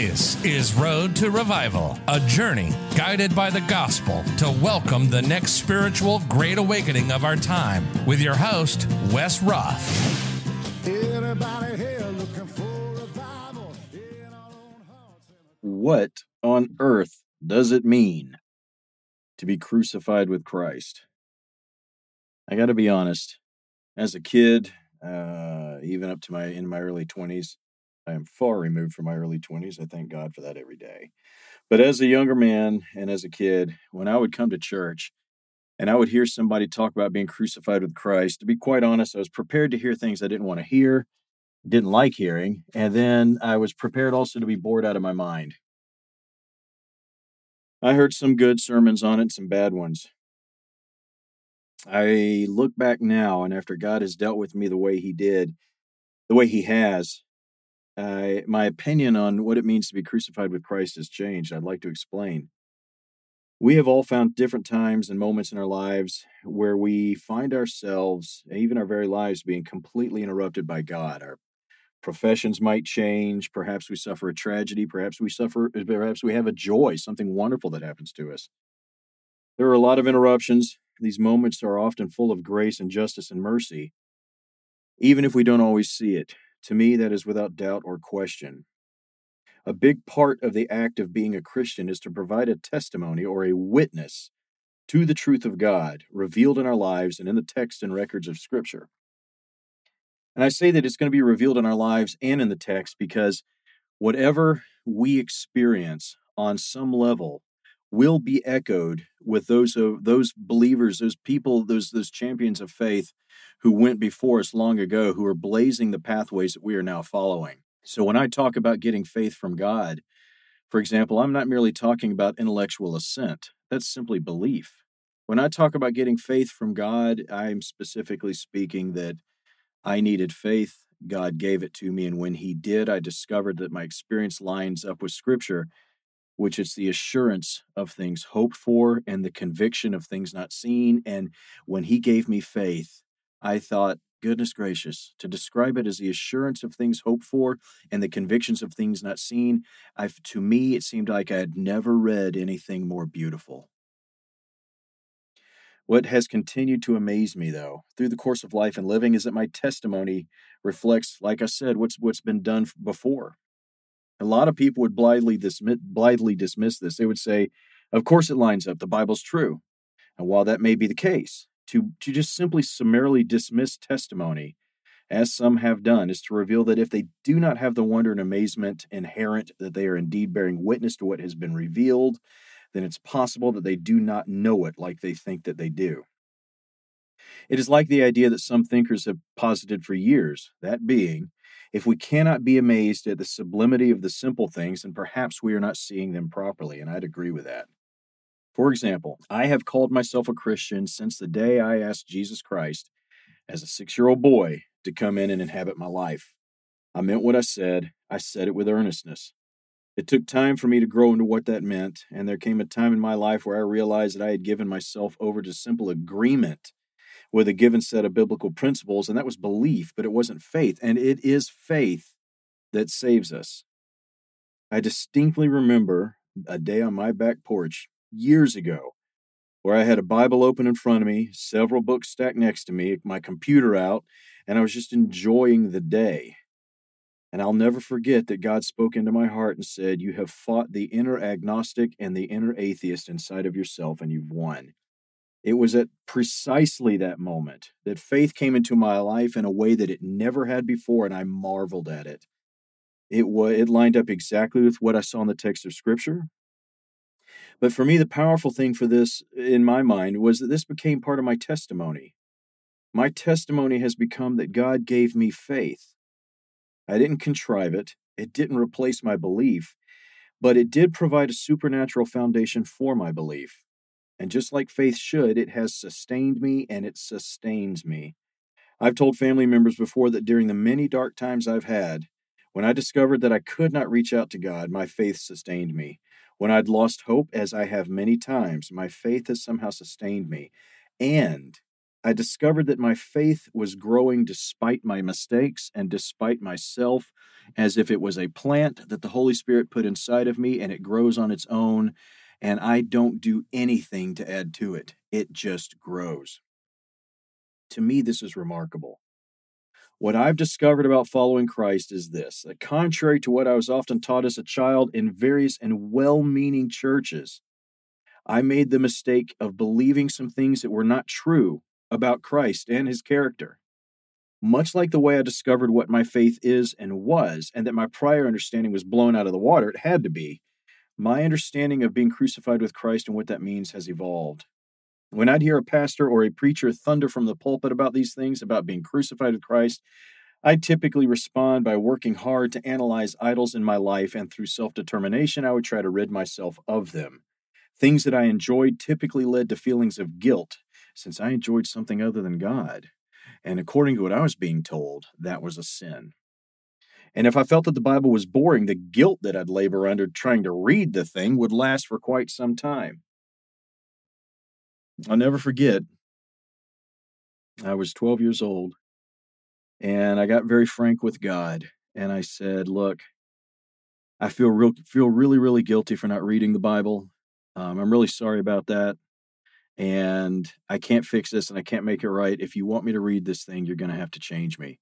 This is Road to Revival, a journey guided by the gospel to welcome the next spiritual great awakening of our time with your host, Wes Ruff. What on earth does it mean to be crucified with Christ? I got to be honest. As a kid, uh, even up to my in my early twenties, I am far removed from my early 20s. I thank God for that every day. But as a younger man and as a kid, when I would come to church and I would hear somebody talk about being crucified with Christ, to be quite honest, I was prepared to hear things I didn't want to hear, didn't like hearing, and then I was prepared also to be bored out of my mind. I heard some good sermons on it, some bad ones. I look back now, and after God has dealt with me the way He did, the way He has, uh, my opinion on what it means to be crucified with Christ has changed. I'd like to explain. We have all found different times and moments in our lives where we find ourselves, even our very lives, being completely interrupted by God. Our professions might change. Perhaps we suffer a tragedy. Perhaps we suffer, perhaps we have a joy, something wonderful that happens to us. There are a lot of interruptions. These moments are often full of grace and justice and mercy, even if we don't always see it. To me, that is without doubt or question. A big part of the act of being a Christian is to provide a testimony or a witness to the truth of God revealed in our lives and in the text and records of Scripture. And I say that it's going to be revealed in our lives and in the text because whatever we experience on some level will be echoed with those of those believers, those people, those those champions of faith who went before us long ago, who are blazing the pathways that we are now following. So when I talk about getting faith from God, for example, I'm not merely talking about intellectual assent. That's simply belief. When I talk about getting faith from God, I'm specifically speaking that I needed faith. God gave it to me. And when He did, I discovered that my experience lines up with Scripture which is the assurance of things hoped for and the conviction of things not seen. And when he gave me faith, I thought, goodness gracious, to describe it as the assurance of things hoped for and the convictions of things not seen, I, to me, it seemed like I had never read anything more beautiful. What has continued to amaze me, though, through the course of life and living, is that my testimony reflects, like I said, what's what's been done before. A lot of people would blithely dismiss, blithely dismiss this. They would say, of course it lines up. The Bible's true. And while that may be the case, to, to just simply summarily dismiss testimony, as some have done, is to reveal that if they do not have the wonder and amazement inherent that they are indeed bearing witness to what has been revealed, then it's possible that they do not know it like they think that they do. It is like the idea that some thinkers have posited for years, that being, if we cannot be amazed at the sublimity of the simple things, then perhaps we are not seeing them properly, and I'd agree with that. For example, I have called myself a Christian since the day I asked Jesus Christ, as a six year old boy, to come in and inhabit my life. I meant what I said, I said it with earnestness. It took time for me to grow into what that meant, and there came a time in my life where I realized that I had given myself over to simple agreement with a given set of biblical principles, and that was belief, but it wasn't faith. And it is faith that saves us. I distinctly remember a day on my back porch years ago where I had a Bible open in front of me, several books stacked next to me, my computer out, and I was just enjoying the day. And I'll never forget that God spoke into my heart and said, You have fought the inner agnostic and the inner atheist inside of yourself, and you've won. It was at precisely that moment that faith came into my life in a way that it never had before, and I marveled at it. It it lined up exactly with what I saw in the text of Scripture. But for me, the powerful thing for this in my mind was that this became part of my testimony. My testimony has become that God gave me faith. I didn't contrive it, it didn't replace my belief, but it did provide a supernatural foundation for my belief. And just like faith should, it has sustained me and it sustains me. I've told family members before that during the many dark times I've had, when I discovered that I could not reach out to God, my faith sustained me. When I'd lost hope, as I have many times, my faith has somehow sustained me. And I discovered that my faith was growing despite my mistakes and despite myself, as if it was a plant that the Holy Spirit put inside of me and it grows on its own, and I don't do anything to add to it. It just grows. To me, this is remarkable. What I've discovered about following Christ is this that contrary to what I was often taught as a child in various and well meaning churches, I made the mistake of believing some things that were not true about Christ and his character. Much like the way I discovered what my faith is and was, and that my prior understanding was blown out of the water, it had to be, my understanding of being crucified with Christ and what that means has evolved. When I'd hear a pastor or a preacher thunder from the pulpit about these things, about being crucified with Christ, I typically respond by working hard to analyze idols in my life, and through self determination, I would try to rid myself of them. Things that I enjoyed typically led to feelings of guilt, since I enjoyed something other than God. And according to what I was being told, that was a sin. And if I felt that the Bible was boring, the guilt that I'd labor under trying to read the thing would last for quite some time. I'll never forget, I was 12 years old and I got very frank with God. And I said, Look, I feel real, feel really, really guilty for not reading the Bible. Um, I'm really sorry about that. And I can't fix this and I can't make it right. If you want me to read this thing, you're going to have to change me.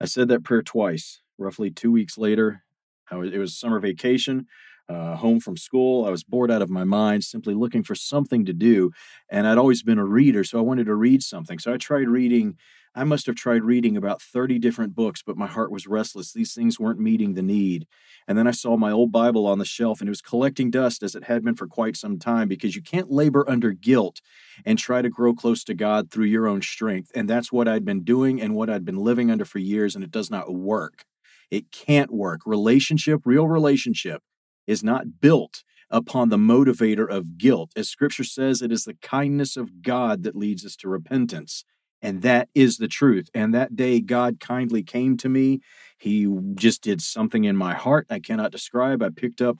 I said that prayer twice. Roughly two weeks later, was, it was summer vacation uh, home from school. I was bored out of my mind, simply looking for something to do. And I'd always been a reader, so I wanted to read something. So I tried reading. I must have tried reading about 30 different books, but my heart was restless. These things weren't meeting the need. And then I saw my old Bible on the shelf, and it was collecting dust as it had been for quite some time because you can't labor under guilt and try to grow close to God through your own strength. And that's what I'd been doing and what I'd been living under for years, and it does not work. It can't work. Relationship, real relationship, is not built upon the motivator of guilt. As scripture says, it is the kindness of God that leads us to repentance. And that is the truth. And that day, God kindly came to me. He just did something in my heart I cannot describe. I picked up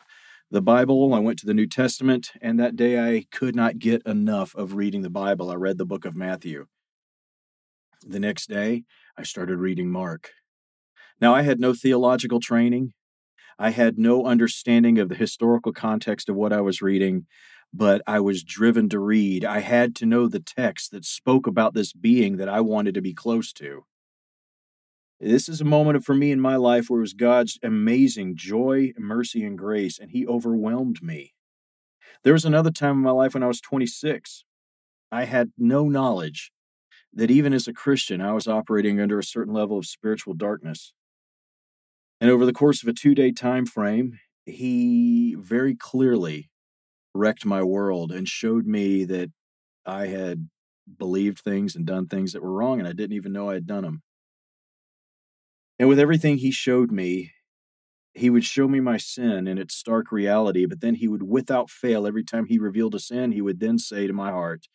the Bible, I went to the New Testament, and that day I could not get enough of reading the Bible. I read the book of Matthew. The next day, I started reading Mark. Now, I had no theological training. I had no understanding of the historical context of what I was reading, but I was driven to read. I had to know the text that spoke about this being that I wanted to be close to. This is a moment for me in my life where it was God's amazing joy, mercy, and grace, and He overwhelmed me. There was another time in my life when I was 26. I had no knowledge that even as a Christian, I was operating under a certain level of spiritual darkness. And over the course of a two day time frame, he very clearly wrecked my world and showed me that I had believed things and done things that were wrong, and I didn't even know I had done them. And with everything he showed me, he would show me my sin in its stark reality, but then he would, without fail, every time he revealed a sin, he would then say to my heart,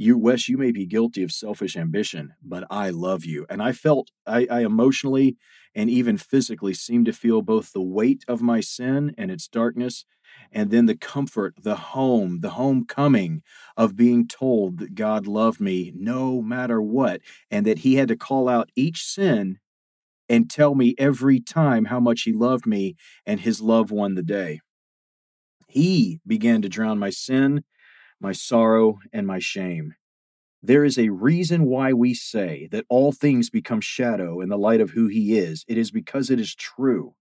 you wes you may be guilty of selfish ambition but i love you and i felt I, I, emotionally and even physically seemed to feel both the weight of my sin and its darkness and then the comfort the home the homecoming of being told that god loved me no matter what and that he had to call out each sin and tell me every time how much he loved me and his love won the day he began to drown my sin my sorrow, and my shame. There is a reason why we say that all things become shadow in the light of who He is. It is because it is true.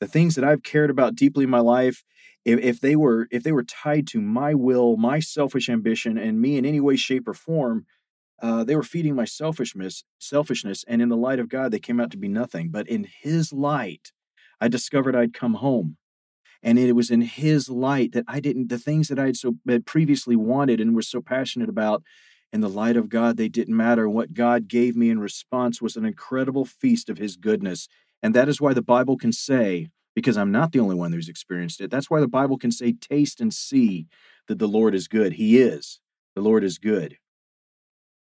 The things that I've cared about deeply in my life, if, if they were if they were tied to my will, my selfish ambition, and me in any way, shape, or form, uh, they were feeding my selfishness. Selfishness, and in the light of God, they came out to be nothing. But in His light, I discovered I'd come home and it was in his light that i didn't the things that i had so had previously wanted and was so passionate about in the light of god they didn't matter what god gave me in response was an incredible feast of his goodness and that is why the bible can say because i'm not the only one who's experienced it that's why the bible can say taste and see that the lord is good. He is. The lord is good.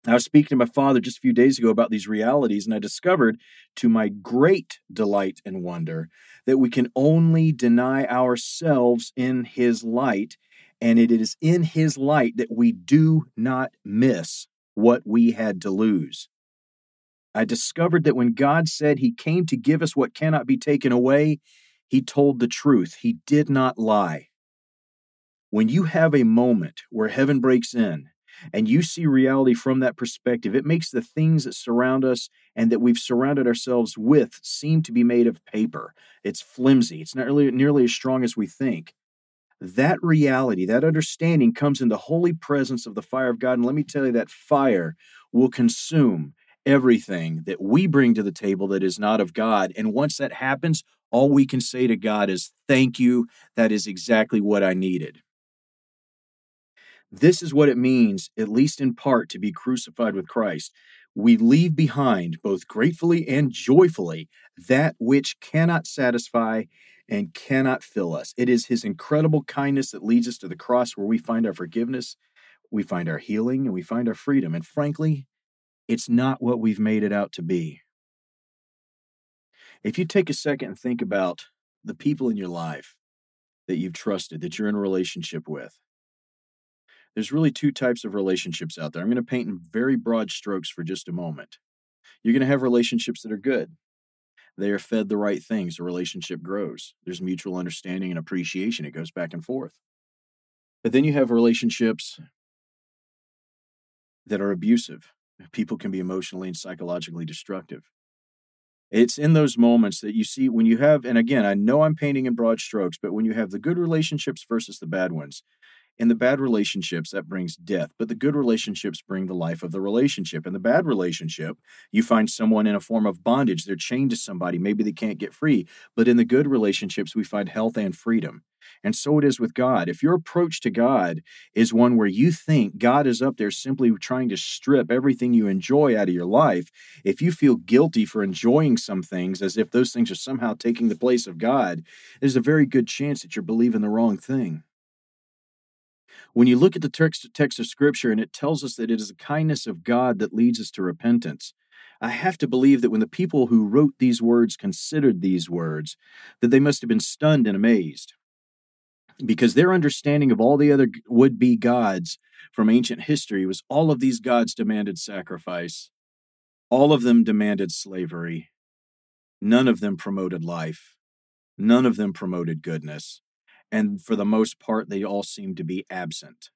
I was speaking to my father just a few days ago about these realities, and I discovered, to my great delight and wonder, that we can only deny ourselves in His light, and it is in His light that we do not miss what we had to lose. I discovered that when God said He came to give us what cannot be taken away, He told the truth. He did not lie. When you have a moment where heaven breaks in and you see reality from that perspective, it makes the things that surround us and that we've surrounded ourselves with seem to be made of paper. It's flimsy, it's not really, nearly as strong as we think. That reality, that understanding comes in the holy presence of the fire of God. And let me tell you, that fire will consume everything that we bring to the table that is not of God. And once that happens, all we can say to God is, Thank you. That is exactly what I needed. This is what it means, at least in part, to be crucified with Christ. We leave behind, both gratefully and joyfully, that which cannot satisfy and cannot fill us. It is His incredible kindness that leads us to the cross where we find our forgiveness, we find our healing, and we find our freedom. And frankly, it's not what we've made it out to be. If you take a second and think about the people in your life that you've trusted, that you're in a relationship with, there's really two types of relationships out there. I'm going to paint in very broad strokes for just a moment. You're going to have relationships that are good. They are fed the right things. The relationship grows. There's mutual understanding and appreciation. It goes back and forth. But then you have relationships that are abusive. People can be emotionally and psychologically destructive. It's in those moments that you see when you have, and again, I know I'm painting in broad strokes, but when you have the good relationships versus the bad ones, in the bad relationships, that brings death, but the good relationships bring the life of the relationship. In the bad relationship, you find someone in a form of bondage. They're chained to somebody. Maybe they can't get free. But in the good relationships, we find health and freedom. And so it is with God. If your approach to God is one where you think God is up there simply trying to strip everything you enjoy out of your life, if you feel guilty for enjoying some things as if those things are somehow taking the place of God, there's a very good chance that you're believing the wrong thing. When you look at the text, text of Scripture and it tells us that it is the kindness of God that leads us to repentance, I have to believe that when the people who wrote these words considered these words, that they must have been stunned and amazed. Because their understanding of all the other would be gods from ancient history was all of these gods demanded sacrifice, all of them demanded slavery, none of them promoted life, none of them promoted goodness and for the most part, they all seem to be absent.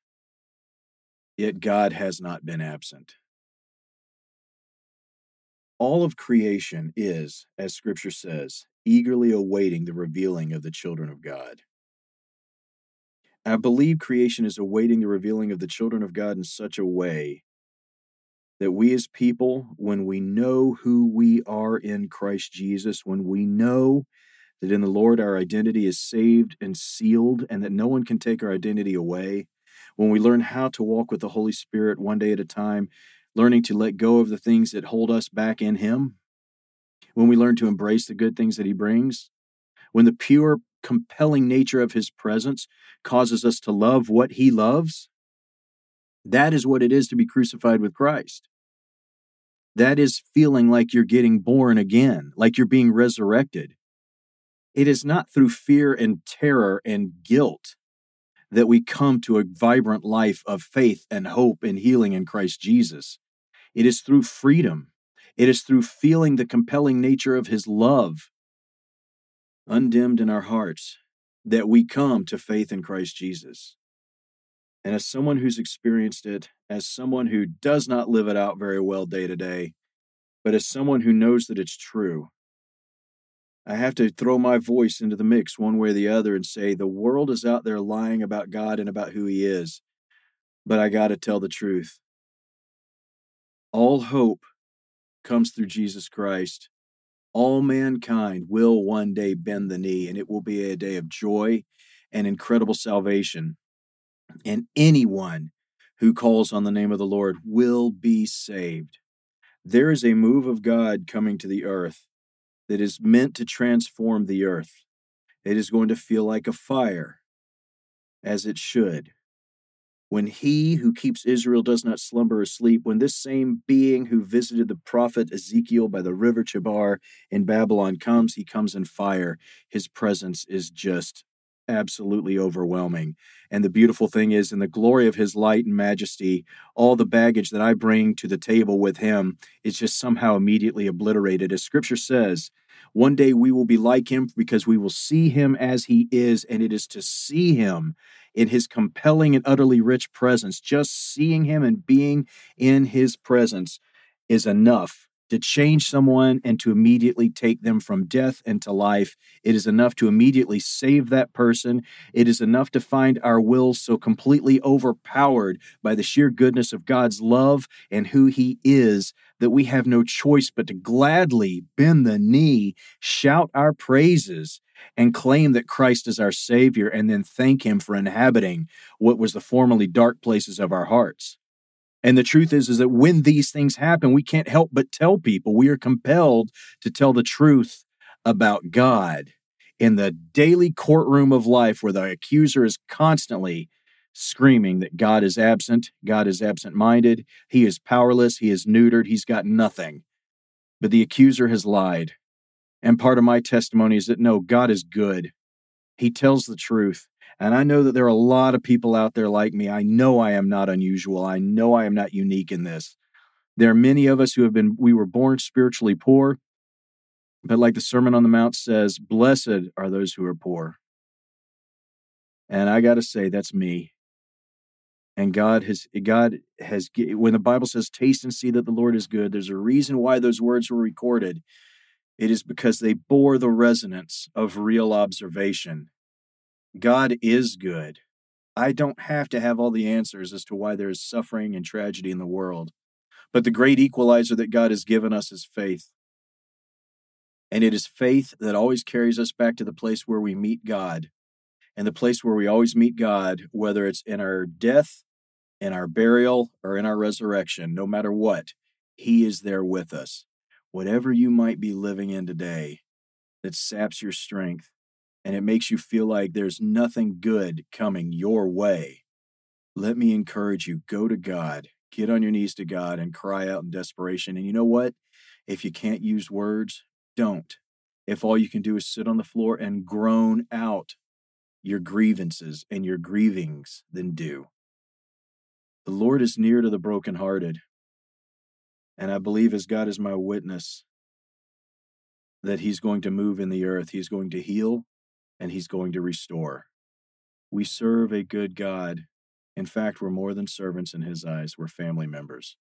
Yet God has not been absent. All of creation is, as Scripture says, eagerly awaiting the revealing of the children of God. I believe creation is awaiting the revealing of the children of God in such a way that we as people, when we know who we are in Christ Jesus, when we know that in the Lord our identity is saved and sealed, and that no one can take our identity away. When we learn how to walk with the Holy Spirit one day at a time, learning to let go of the things that hold us back in Him, when we learn to embrace the good things that He brings, when the pure, compelling nature of His presence causes us to love what He loves, that is what it is to be crucified with Christ. That is feeling like you're getting born again, like you're being resurrected. It is not through fear and terror and guilt that we come to a vibrant life of faith and hope and healing in Christ Jesus. It is through freedom. It is through feeling the compelling nature of His love undimmed in our hearts that we come to faith in Christ Jesus. And as someone who's experienced it, as someone who does not live it out very well day to day, but as someone who knows that it's true, I have to throw my voice into the mix one way or the other and say the world is out there lying about God and about who He is. But I got to tell the truth. All hope comes through Jesus Christ. All mankind will one day bend the knee, and it will be a day of joy and incredible salvation. And anyone who calls on the name of the Lord will be saved. There is a move of God coming to the earth that is meant to transform the earth. It is going to feel like a fire, as it should. When he who keeps Israel does not slumber or sleep, when this same being who visited the prophet Ezekiel by the river Chebar in Babylon comes, he comes in fire. His presence is just absolutely overwhelming. And the beautiful thing is, in the glory of his light and majesty, all the baggage that I bring to the table with him is just somehow immediately obliterated. As scripture says, one day we will be like him because we will see him as he is, and it is to see him in his compelling and utterly rich presence. Just seeing him and being in his presence is enough to change someone and to immediately take them from death into life. It is enough to immediately save that person. It is enough to find our wills so completely overpowered by the sheer goodness of God's love and who He is that we have no choice but to gladly bend the knee, shout our praises, and claim that Christ is our Savior, and then thank Him for inhabiting what was the formerly dark places of our hearts. And the truth is, is that when these things happen, we can't help but tell people. We are compelled to tell the truth about God in the daily courtroom of life where the accuser is constantly screaming that God is absent, God is absent minded, he is powerless, he is neutered, he's got nothing. But the accuser has lied. And part of my testimony is that no, God is good. He tells the truth. And I know that there are a lot of people out there like me. I know I am not unusual. I know I am not unique in this. There are many of us who have been, we were born spiritually poor. But like the Sermon on the Mount says, blessed are those who are poor. And I got to say, that's me. And God has, God has, when the Bible says, taste and see that the Lord is good, there's a reason why those words were recorded. It is because they bore the resonance of real observation. God is good. I don't have to have all the answers as to why there is suffering and tragedy in the world. But the great equalizer that God has given us is faith. And it is faith that always carries us back to the place where we meet God. And the place where we always meet God, whether it's in our death, in our burial, or in our resurrection, no matter what, He is there with us. Whatever you might be living in today that saps your strength, and it makes you feel like there's nothing good coming your way, let me encourage you go to God, get on your knees to God, and cry out in desperation. And you know what? If you can't use words, don't. If all you can do is sit on the floor and groan out your grievances and your grievings, then do. The Lord is near to the brokenhearted. And I believe, as God is my witness, that He's going to move in the earth. He's going to heal and he's going to restore. We serve a good God. In fact, we're more than servants in his eyes, we're family members.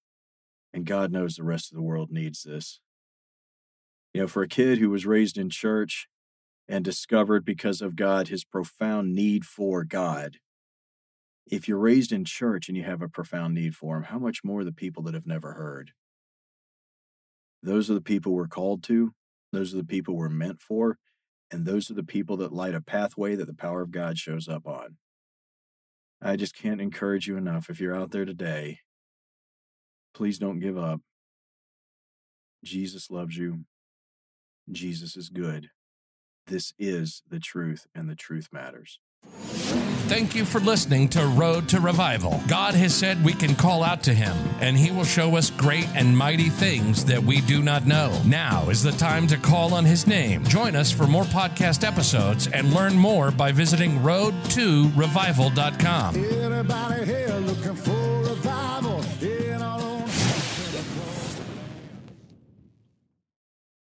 And God knows the rest of the world needs this. You know, for a kid who was raised in church and discovered because of God his profound need for God, if you're raised in church and you have a profound need for him, how much more the people that have never heard? Those are the people we're called to. Those are the people we're meant for. And those are the people that light a pathway that the power of God shows up on. I just can't encourage you enough. If you're out there today, please don't give up. Jesus loves you. Jesus is good. This is the truth, and the truth matters. Thank you for listening to Road to Revival. God has said we can call out to Him, and He will show us great and mighty things that we do not know. Now is the time to call on His name. Join us for more podcast episodes and learn more by visiting road2revival.com. Everybody here looking for revival.